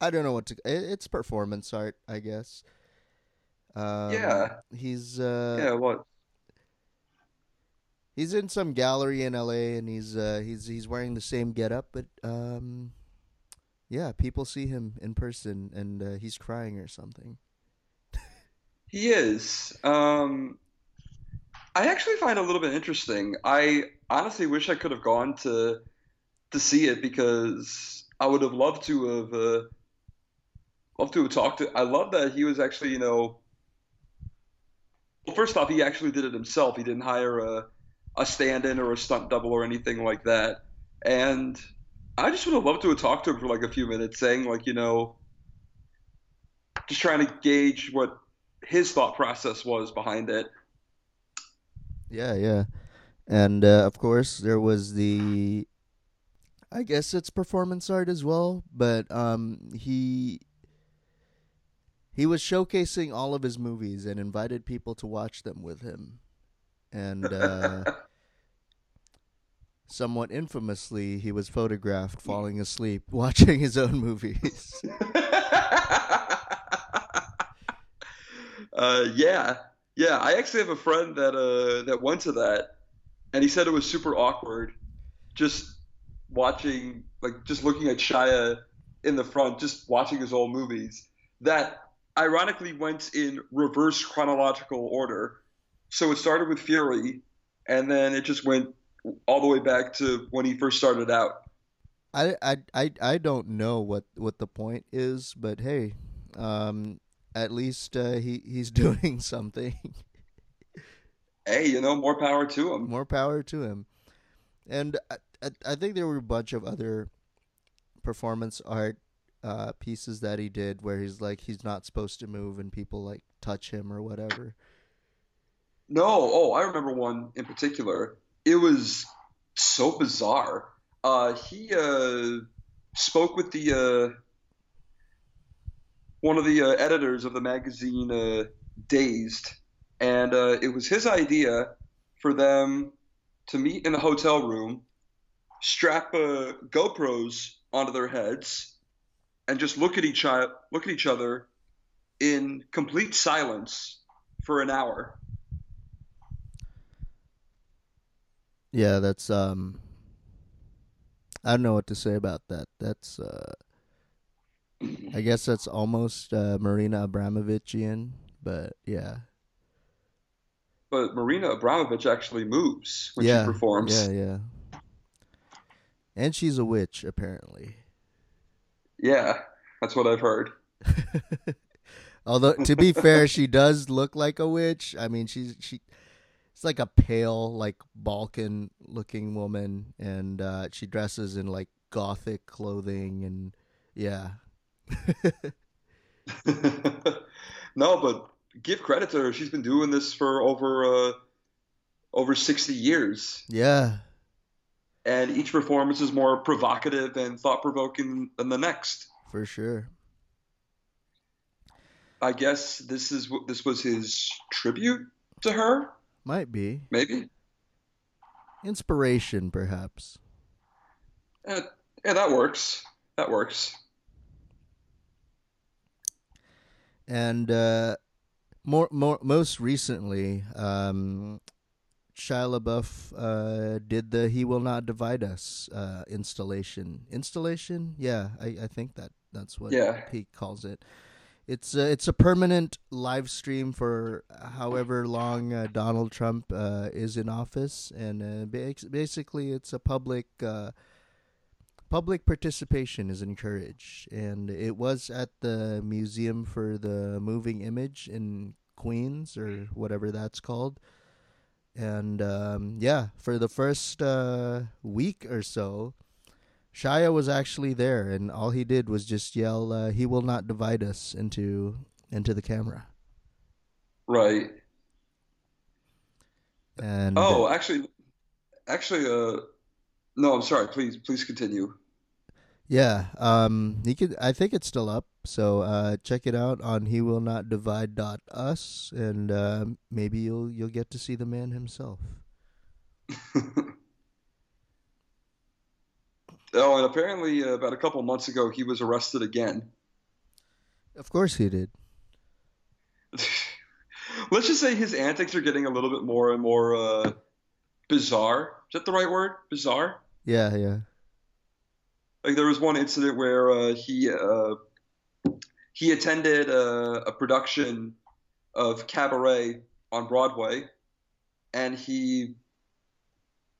I don't know what to. It's performance art, I guess. Um, Yeah. he's uh, yeah, what? he's in some gallery in L.A. and he's uh, he's he's wearing the same getup, but um, yeah, people see him in person and uh, he's crying or something. He is. Um, I actually find it a little bit interesting. I honestly wish I could have gone to to see it because I would have loved to have uh, loved to have talked to. I love that he was actually, you know. Well, first off, he actually did it himself. He didn't hire a a stand-in or a stunt double or anything like that. And I just would have loved to have talked to him for like a few minutes, saying like, you know, just trying to gauge what his thought process was behind it. Yeah, yeah. And uh, of course, there was the I guess it's performance art as well, but um he he was showcasing all of his movies and invited people to watch them with him. And uh <laughs> somewhat infamously, he was photographed falling asleep <laughs> watching his own movies. <laughs> uh, yeah, yeah. I actually have a friend that uh, that went to that, and he said it was super awkward, just watching, like, just looking at Shia in the front, just watching his old movies. That ironically went in reverse chronological order. So it started with Fury, and then it just went all the way back to when he first started out. I, I, I, I don't know what, what the point is, but hey, um, at least uh, he he's <laughs> doing something. Hey, you know, more power to him. More power to him. And I, I, I think there were a bunch of other performance art uh, pieces that he did where he's like he's not supposed to move and people like touch him or whatever. No, oh, I remember one in particular. It was so bizarre. Uh, he uh, spoke with the uh, one of the uh, editors of the magazine uh, Dazed, and it was his idea for them to meet in a hotel room, strap GoPros onto their heads, and just look at each o- look at each other in complete silence for an hour. Yeah, that's um I don't know what to say about that. That's uh I guess that's almost uh Marina Abramovichian, but yeah. but Marina Abramovich actually moves when yeah. she performs. Yeah, yeah. And she's a witch apparently. Yeah, that's what I've heard. <laughs> Although to be fair, she does look like a witch. I mean, she's she it's like a pale, like Balkan looking woman and uh she dresses in like gothic clothing and yeah. <laughs> no, but give credit to her. She's been doing this for over uh, over 60 years, yeah. And each performance is more provocative and thought provoking than the next. For sure. I guess this is this was his tribute to her, Might be. maybe. Inspiration, perhaps. Eh, yeah, that works. That works. And uh, more, more, most recently, um, Shia LaBeouf uh, did the "He Will Not Divide Us" uh, installation. Installation, yeah, I, I think that that's what Yeah. he calls it. It's a, it's a permanent live stream for however long uh, Donald Trump uh, is in office, and uh, basically it's a public uh, public participation is encouraged. And it was at the Museum for the Moving Image in Queens or whatever that's called. And um, yeah, for the first uh, week or so, Shia was actually there, and all he did was just yell, uh, "He will not divide us" into into the camera. Right. And oh, actually, actually, uh, no, I'm sorry. Please, please continue. Yeah, um, he could. I think it's still up, so uh, check it out on he will not divide dot us, and uh, maybe you'll you'll get to see the man himself. <laughs> Oh, and apparently, uh, about a couple months ago, he was arrested again. Of course, he did. <laughs> Let's just say his antics are getting a little bit more and more uh, bizarre. Is that the right word? Bizarre? Yeah, yeah. Like there was one incident where uh, he uh, he attended a, uh, a production of Cabaret on Broadway, and he,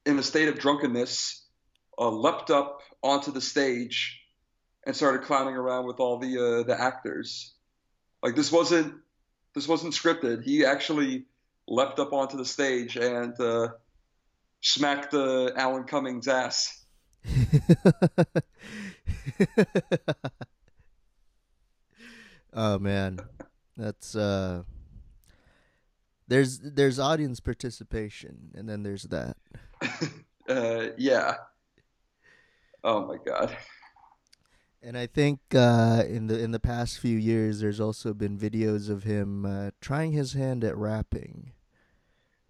in a state of drunkenness, uh, leapt up onto the stage and started clowning around with all the uh, the actors. Like this wasn't this wasn't scripted. He actually leapt up onto the stage and uh, smacked uh, Alan Cummings' ass. <laughs> oh man, that's uh. There's there's audience participation, and then there's that. <laughs> uh, yeah, Oh my god. And I think uh, in the in the past few years, there's also been videos of him uh, trying his hand at rapping.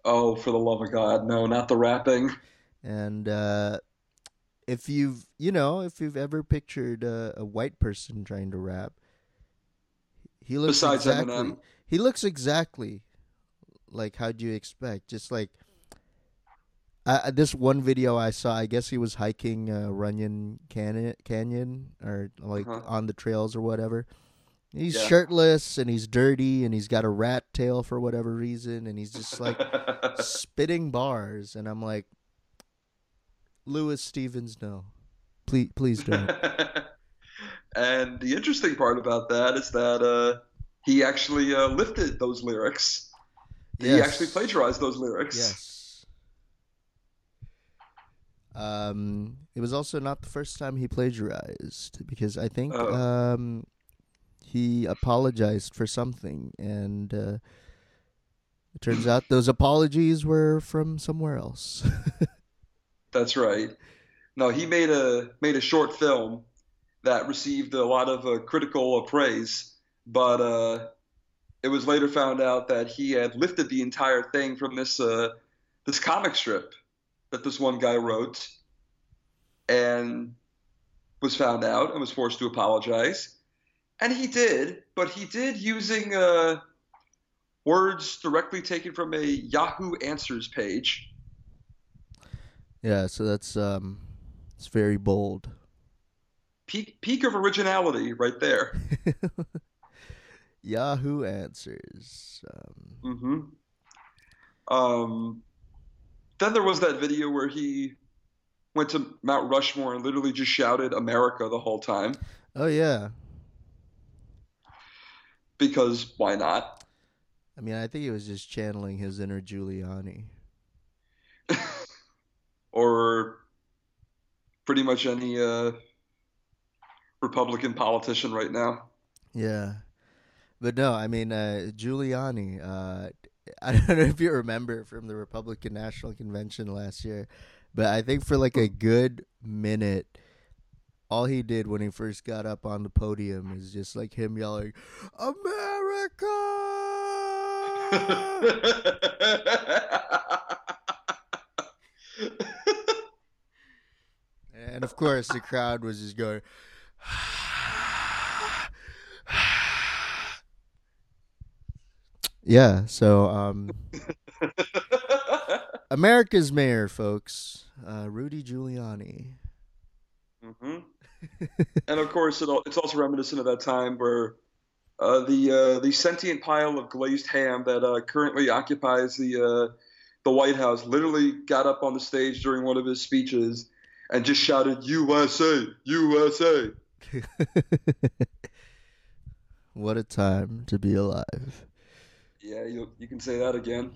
Oh, for the love of God, no, not the rapping. And uh, if you've you know if you've ever pictured a, a white person trying to rap, he looks Besides exactly Eminem. he looks exactly like how do you expect, just like uh, this one video I saw, I guess he was hiking uh, Runyon Canyon, Canyon or like uh-huh. on the trails or whatever. He's yeah. shirtless and he's dirty and he's got a rat tail for whatever reason and he's just like <laughs> spitting bars and I'm like, Louis Stevens, no, please, please don't. <laughs> and the interesting part about that is that uh, he actually uh, lifted those lyrics. Yes. He actually plagiarized those lyrics. Yes. Um, it was also not the first time he plagiarized because I think oh. um, he apologized for something, and uh, it turns out those apologies were from somewhere else. <laughs> That's right. No, he made a made a short film that received a lot of uh, critical praise, but uh, it was later found out that he had lifted the entire thing from this uh, this comic strip that this one guy wrote and was found out and was forced to apologize. And he did, but he did using uh, words directly taken from a Yahoo Answers page. Yeah, so that's um, it's very bold. Peak peak of originality, right there. <laughs> Yahoo Answers. Um, mm-hmm. Um, then there was that video where he went to Mount Rushmore and literally just shouted America the whole time. Oh yeah. Because why not? I mean, I think he was just channeling his inner Giuliani. Or pretty much any uh, Republican politician right now. Yeah. But no, I mean, uh, Giuliani, uh, <laughs> I don't know if you remember from the Republican National Convention last year, but I think for like a good minute, all he did when he first got up on the podium is just like him yelling, America! <laughs> <laughs> and of course, the crowd was just going, <sighs> yeah, so, um, <laughs> America's mayor, folks uh, Rudy Giuliani. Mm-hmm. <laughs> and of course, it, it's also reminiscent of that time where uh, the uh, the sentient pile of glazed ham that uh, currently occupies the uh, the White House literally got up on the stage during one of his speeches and just shouted "USA, USA." <laughs> what a time to be alive. Yeah, you you can say that again.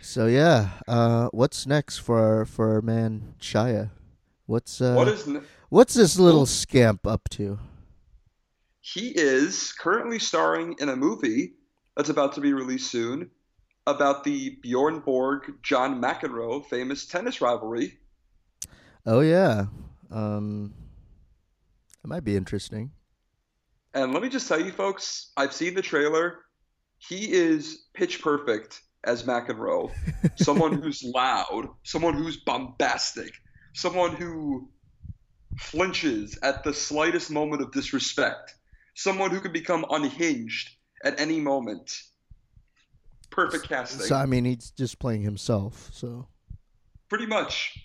So yeah, uh, what's next for our, for our man Shia? What's uh, What is ne- what's this little scamp up to? he is currently starring in a movie that's about to be released soon about the Bjorn Borg John McEnroe famous tennis rivalry. Oh yeah, um, it might be interesting. And let me just tell you, folks, I've seen the trailer. He is pitch perfect as McEnroe. <laughs> someone who's loud, someone who's bombastic, someone who flinches at the slightest moment of disrespect, someone who can become unhinged at any moment. Perfect casting. So I mean, he's just playing himself. So Pretty much.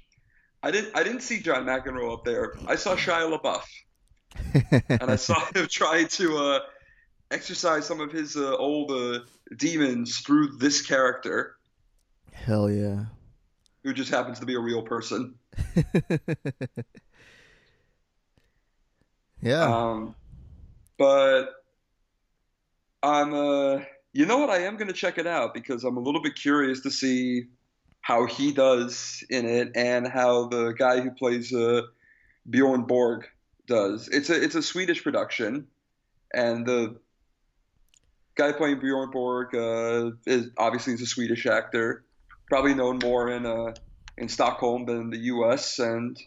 I didn't I didn't see John McEnroe up there. I saw Shia LaBeouf. <laughs> and I saw him try to uh, exercise some of his uh, old uh, demons through this character, Hell yeah. who just happens to be a real person. <laughs> yeah. Um, but I'm, uh, you know what? I am going to check it out because I'm a little bit curious to see how he does in it and how the guy who plays uh, Bjorn Borg does. It's a it's a Swedish production, and the guy playing Bjorn Borg uh, is obviously he's a Swedish actor, probably known more in uh, in Stockholm than the U.S. And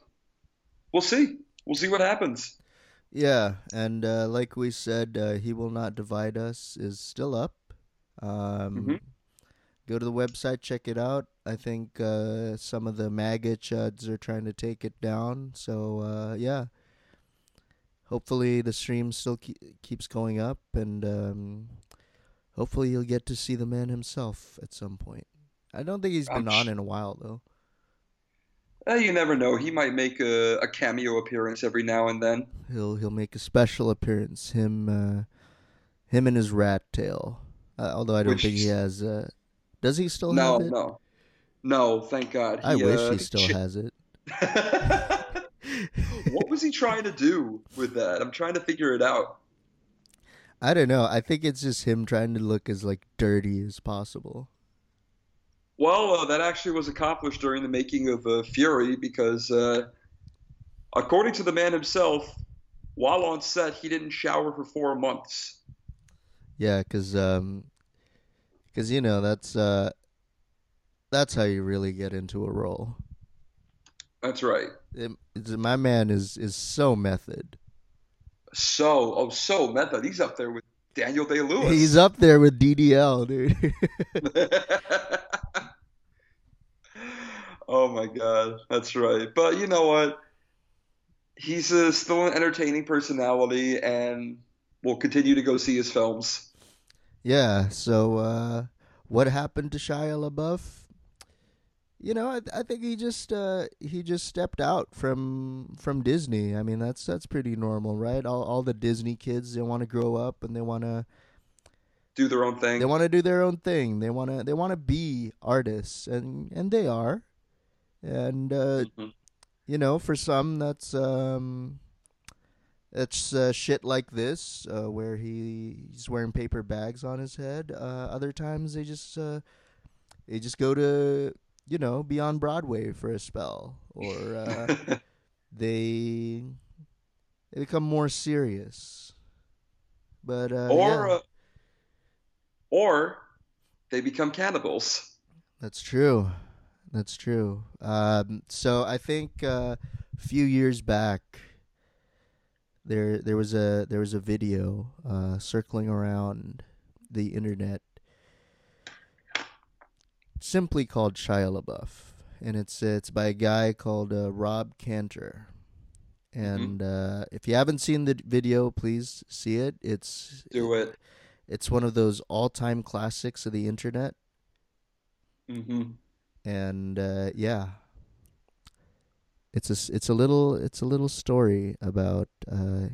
we'll see. We'll see what happens. Yeah, and uh, like we said, uh, he will not divide us is still up. Um, Mhm. Go to the website, check it out. I think uh, some of the MAGA chuds are trying to take it down. So uh, yeah, hopefully the stream still ke- keeps going up, and um, hopefully you'll get to see the man himself at some point. I don't think he's been on in a while though. Eh, you never know. He might make a, a cameo appearance every now and then. He'll he'll make a special appearance. Him uh, him and his rat tail. Uh, although I don't Which- think he has. Uh, does he still No, have it? no, no. No, thank God. I wish uh, he still ch- has it. <laughs> what was he trying to do with that? I'm trying to figure it out. I don't know. I think it's just him trying to look as like dirty as possible. Well, uh, that actually was accomplished during the making of uh, Fury because, uh, according to the man himself, while on set, he didn't shower for four months. Yeah, because um, cause, you know that's uh, that's how you really get into a role. That's right. It, my man is is so method. So, oh, so method. He's up there with Daniel Day Lewis. He's up there with DDL, dude. <laughs> oh my god, that's right. But you know what? He's uh, still an entertaining personality, and we'll continue to go see his films. Yeah. So, uh, what happened to Shia LaBeouf? You know, I, I think he just uh, he just stepped out from from Disney. I mean, that's that's pretty normal, right? All all the Disney kids they want to grow up and they want to Do their own thing. they want to do their own thing. They want to they want to be artists, and and they are. And uh, Mhm. you know, for some, that's um, it's uh, shit like this, uh, where he, he's wearing paper bags on his head. Uh, other times, they just uh, they just go to you know be on Broadway for a spell, or uh, <laughs> they they become more serious. But uh, or yeah, uh, or they become cannibals. that's true. That's true. Um, so I think uh, a few years back, there there was a there was a video uh, circling around the internet, simply called Shia LaBeouf, and it's it's by a guy called uh, Rob Cantor. And uh, if you haven't seen the video, please see it. It's Do it. it's one of those all time classics of the internet. hmm and uh, yeah, it's a it's a little it's a little story about uh,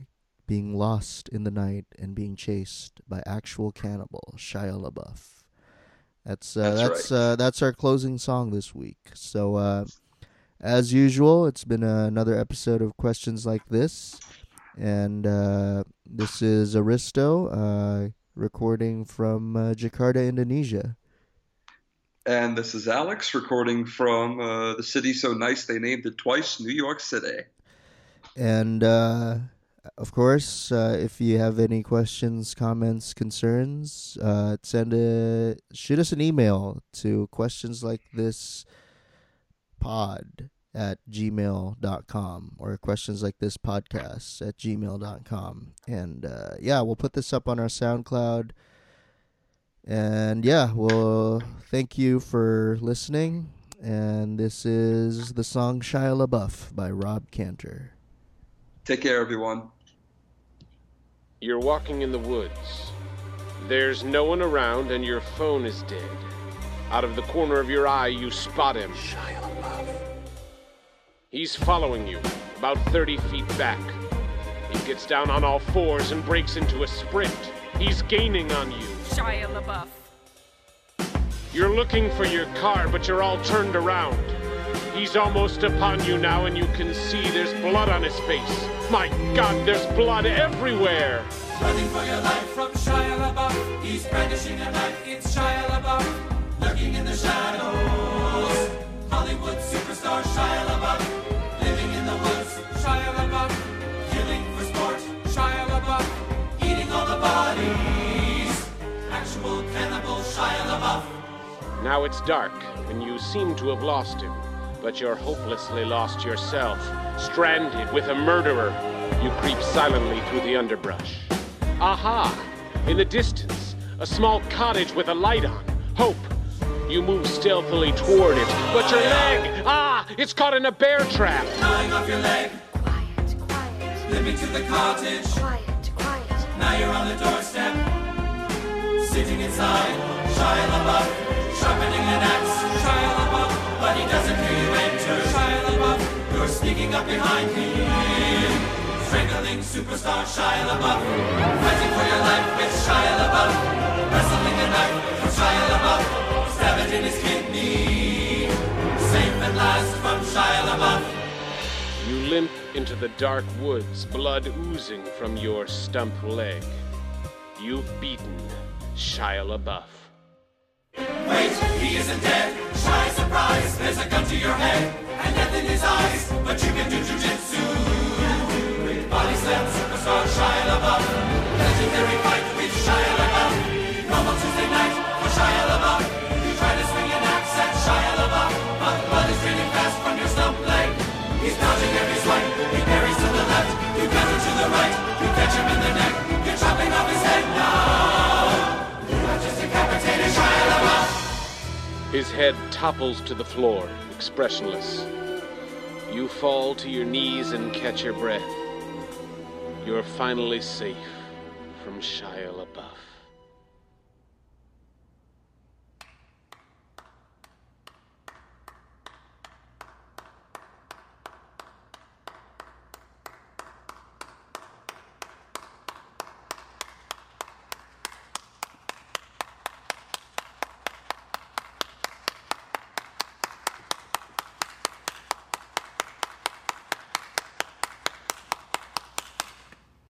being lost in the night and being chased by actual cannibal Shia LaBeouf. That's uh, That's that's right. uh, that's our closing song this week. So uh, as usual, it's been another episode of questions like this, and uh, this is Aristo uh, recording from uh, Jakarta, Indonesia. And this is Alex recording from uh, the city so nice they named it twice, New York City. And uh, of course, uh, if you have any questions, comments, concerns, uh, send a shoot us an email to questions like this pod at gmail.com or questions like this podcast at gmail.com. And uh, yeah, we'll put this up on our SoundCloud. And yeah, well, thank you for listening. And this is the song Shia LaBeouf by Rob Cantor. Take care, everyone. You're walking in the woods. There's no one around, and your phone is dead. Out of the corner of your eye, you spot him. Shia LaBeouf. He's following you, about 30 feet back. He gets down on all fours and breaks into a sprint. He's gaining on you. Shia LaBeouf. You're looking for your car, but you're all turned around. He's almost upon you now, and you can see there's blood on his face. My God, there's blood everywhere! Running for your life from Shia LaBeouf. He's brandishing a knife. It's Shia LaBeouf. Lurking in the shadows. Hollywood superstar Shia LaBeouf. Living in the woods. Shia LaBeouf. Killing for sport. Shia LaBeouf. Eating all the bodies. Actual cannibal Shia LaBeouf. Now it's dark, and you seem to have lost him. But you're hopelessly lost yourself. Stranded with a murderer, you creep silently through the underbrush. Aha! In the distance, a small cottage with a light on. Hope. You move stealthily toward it, but your leg! Ah! It's caught in a bear trap! Gnawing off your leg. Quiet, quiet, Limping to the cottage. quiet, quiet. Now you're on the doorstep. Sitting inside. Shia LaBeouf. Sharpening an axe. Shia LaBeouf. But he doesn't hear you enter. Shia LaBeouf. You're sneaking up behind him. Strangling superstar Shia LaBeouf. Fighting for your life with Shia LaBeouf. Wrestling a knife from Shia LaBeouf. It in his kidney. Safe at last from Shia LaBeouf. You limp into the dark woods, blood oozing from your stump leg. You've beaten Shia LaBeouf. Wait, he isn't dead. Shia surprise, there's a gun to your head and death in his eyes. But you can do jujitsu. With body slam superstar Shia LaBeouf. Legendary fight with Shia LaBeouf. Normal Tuesday night for Shia LaBeouf. You try to swing an axe at Shia LaBeouf, but blood is draining fast from your stump leg. He's dodging every swipe. He parries to the left. You counter to the right. You catch him in the neck. You're chopping off his His head topples to the floor, expressionless. You fall to your knees and catch your breath. You're finally safe from Shia LaBeouf.